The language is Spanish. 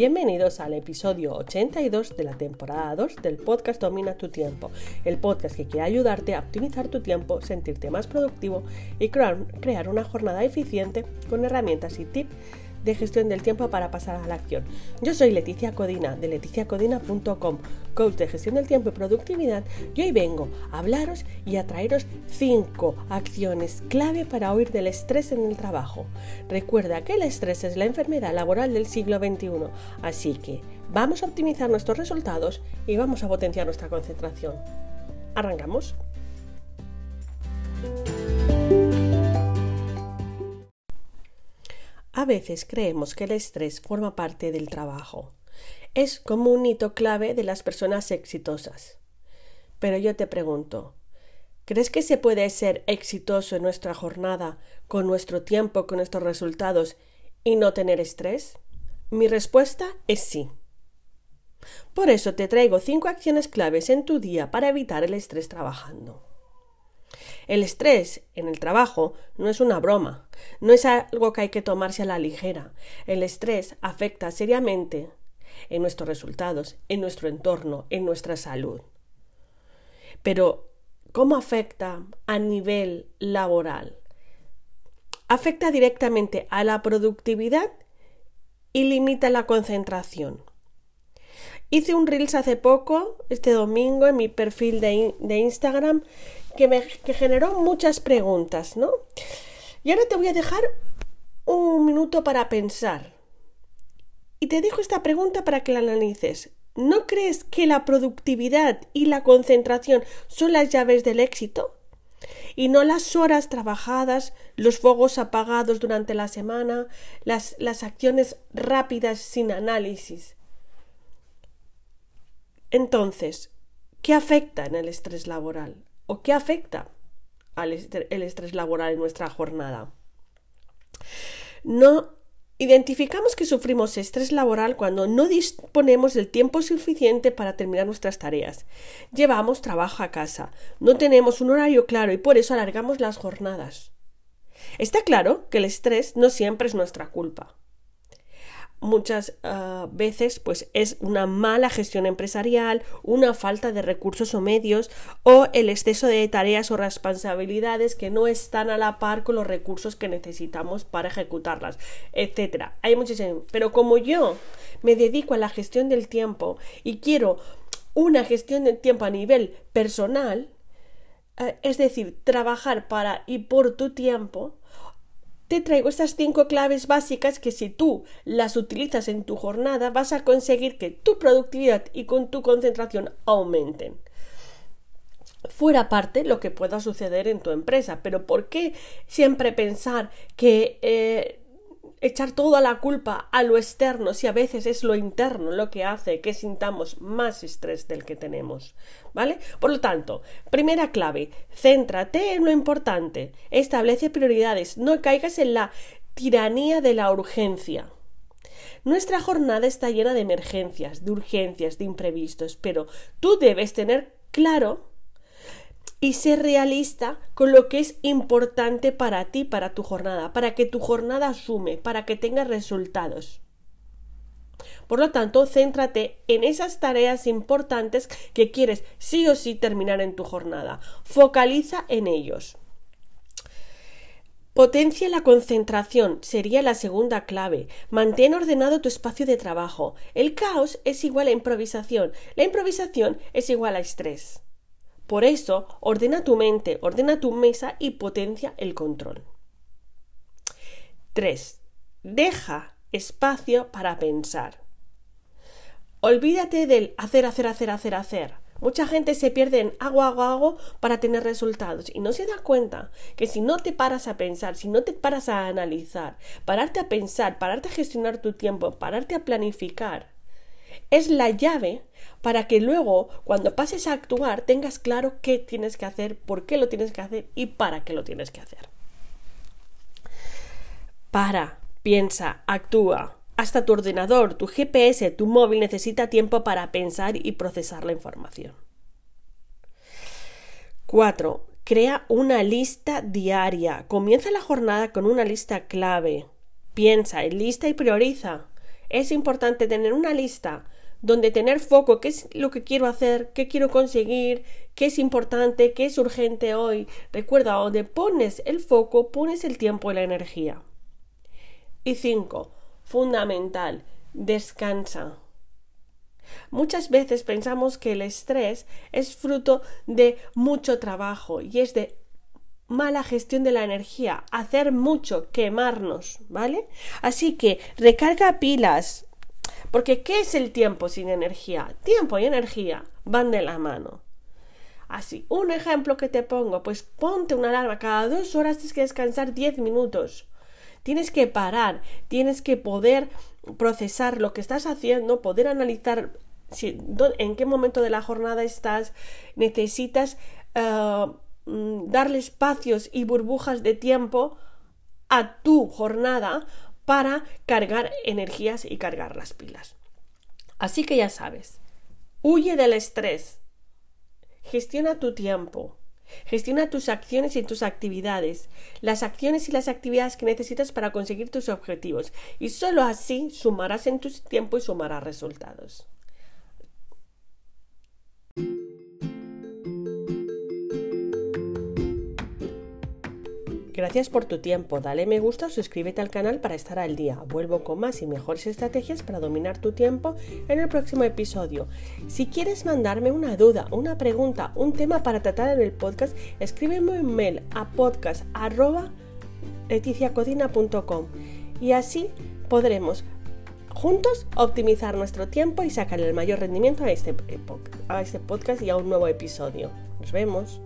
Bienvenidos al episodio 82 de la temporada 2 del podcast Domina tu tiempo, el podcast que quiere ayudarte a optimizar tu tiempo, sentirte más productivo y crear, una jornada eficiente con herramientas y tips de gestión del tiempo para pasar a la acción. Yo soy Leticia Codina de leticiacodina.com, coach de gestión del tiempo y productividad, y hoy vengo a hablaros y a traeros 5 acciones clave para huir del estrés en el trabajo. Recuerda que el estrés es la enfermedad laboral del siglo XXI, así que vamos a optimizar nuestros resultados y vamos a potenciar nuestra concentración. ¿Arrancamos? A veces creemos que el estrés forma parte del trabajo. Es como un hito clave de las personas exitosas. Pero yo te pregunto, ¿crees que se puede ser exitoso en nuestra jornada, con nuestro tiempo, con nuestros resultados y no tener estrés? Mi respuesta es sí. Por eso te traigo cinco acciones claves en tu día para evitar el estrés trabajando. El estrés en el trabajo no es una broma, no es algo que hay que tomarse a la ligera. El estrés afecta seriamente en nuestros resultados, en nuestro entorno, en nuestra salud. Pero, ¿cómo afecta a nivel laboral? Afecta directamente a la productividad y limita la concentración. Hice un Reels hace poco, este domingo, en mi perfil de, de Instagram, que me generó muchas preguntas, ¿no? Y ahora te voy a dejar un minuto para pensar. Y te dejo esta pregunta para que la analices. ¿No crees que la productividad y la concentración son las llaves del éxito? Y no las horas trabajadas, los fuegos apagados durante la semana, las, las acciones rápidas sin análisis. Entonces, ¿qué afecta en el estrés laboral? ¿O qué afecta al estrés laboral en nuestra jornada? No identificamos que sufrimos estrés laboral cuando no disponemos del tiempo suficiente para terminar nuestras tareas. Llevamos trabajo a casa, no tenemos un horario claro y por eso alargamos las jornadas. Está claro que el estrés no siempre es nuestra culpa muchas ah, veces pues es una mala gestión empresarial, una falta de recursos o medios o el exceso de tareas o responsabilidades que no están a la par con los recursos que necesitamos para ejecutarlas, etcétera. Hay muchísimo, pero como yo me dedico a la gestión del tiempo y quiero una gestión del tiempo a nivel personal, eh, es decir, trabajar para y por tu tiempo, te traigo estas cinco claves básicas que si tú las utilizas en tu jornada vas a conseguir que tu productividad y con tu concentración aumenten. Fuera parte lo que pueda suceder en tu empresa, pero ¿por qué siempre pensar que eh, echar toda la culpa a lo externo si a veces es lo interno lo que hace que sintamos más estrés del que tenemos. ¿Vale? Por lo tanto, primera clave, céntrate en lo importante, establece prioridades, no caigas en la tiranía de la urgencia. Nuestra jornada está llena de emergencias, de urgencias, de imprevistos, pero tú debes tener claro y ser realista con lo que es importante para ti, para tu jornada, para que tu jornada asume, para que tengas resultados. Por lo tanto, céntrate en esas tareas importantes que quieres sí o sí terminar en tu jornada. Focaliza en ellos. Potencia la concentración sería la segunda clave. Mantén ordenado tu espacio de trabajo. El caos es igual a improvisación. La improvisación es igual a estrés. Por eso, ordena tu mente, ordena tu mesa y potencia el control. 3. Deja espacio para pensar. Olvídate del hacer, hacer, hacer, hacer, hacer. Mucha gente se pierde en hago, hago, hago para tener resultados y no se da cuenta que si no te paras a pensar, si no te paras a analizar, pararte a pensar, pararte a gestionar tu tiempo, pararte a planificar, es la llave para que luego, cuando pases a actuar, tengas claro qué tienes que hacer, por qué lo tienes que hacer y para qué lo tienes que hacer. Para, piensa, actúa. Hasta tu ordenador, tu GPS, tu móvil necesita tiempo para pensar y procesar la información. 4. Crea una lista diaria. Comienza la jornada con una lista clave. Piensa, lista y prioriza. Es importante tener una lista donde tener foco, qué es lo que quiero hacer, qué quiero conseguir, qué es importante, qué es urgente hoy. Recuerda, donde pones el foco, pones el tiempo y la energía. Y cinco, fundamental, descansa. Muchas veces pensamos que el estrés es fruto de mucho trabajo y es de mala gestión de la energía, hacer mucho, quemarnos, ¿vale? Así que recarga pilas, porque ¿qué es el tiempo sin energía? Tiempo y energía van de la mano. Así, un ejemplo que te pongo, pues ponte una alarma, cada dos horas tienes que descansar diez minutos. Tienes que parar, tienes que poder procesar lo que estás haciendo, poder analizar en qué momento de la jornada estás, necesitas eh, darle espacios y burbujas de tiempo a tu jornada para cargar energías y cargar las pilas. Así que ya sabes, huye del estrés, gestiona tu tiempo, gestiona tus acciones y tus actividades, las acciones y las actividades que necesitas para conseguir tus objetivos, y solo así sumarás en tu tiempo y sumarás resultados. Gracias por tu tiempo, dale me gusta o suscríbete al canal para estar al día. Vuelvo con más y mejores estrategias para dominar tu tiempo en el próximo episodio. Si quieres mandarme una duda, una pregunta, un tema para tratar en el podcast, escríbeme un mail a podcast.leticiacodina.com y así podremos juntos optimizar nuestro tiempo y sacar el mayor rendimiento a este, a este podcast y a un nuevo episodio. Nos vemos.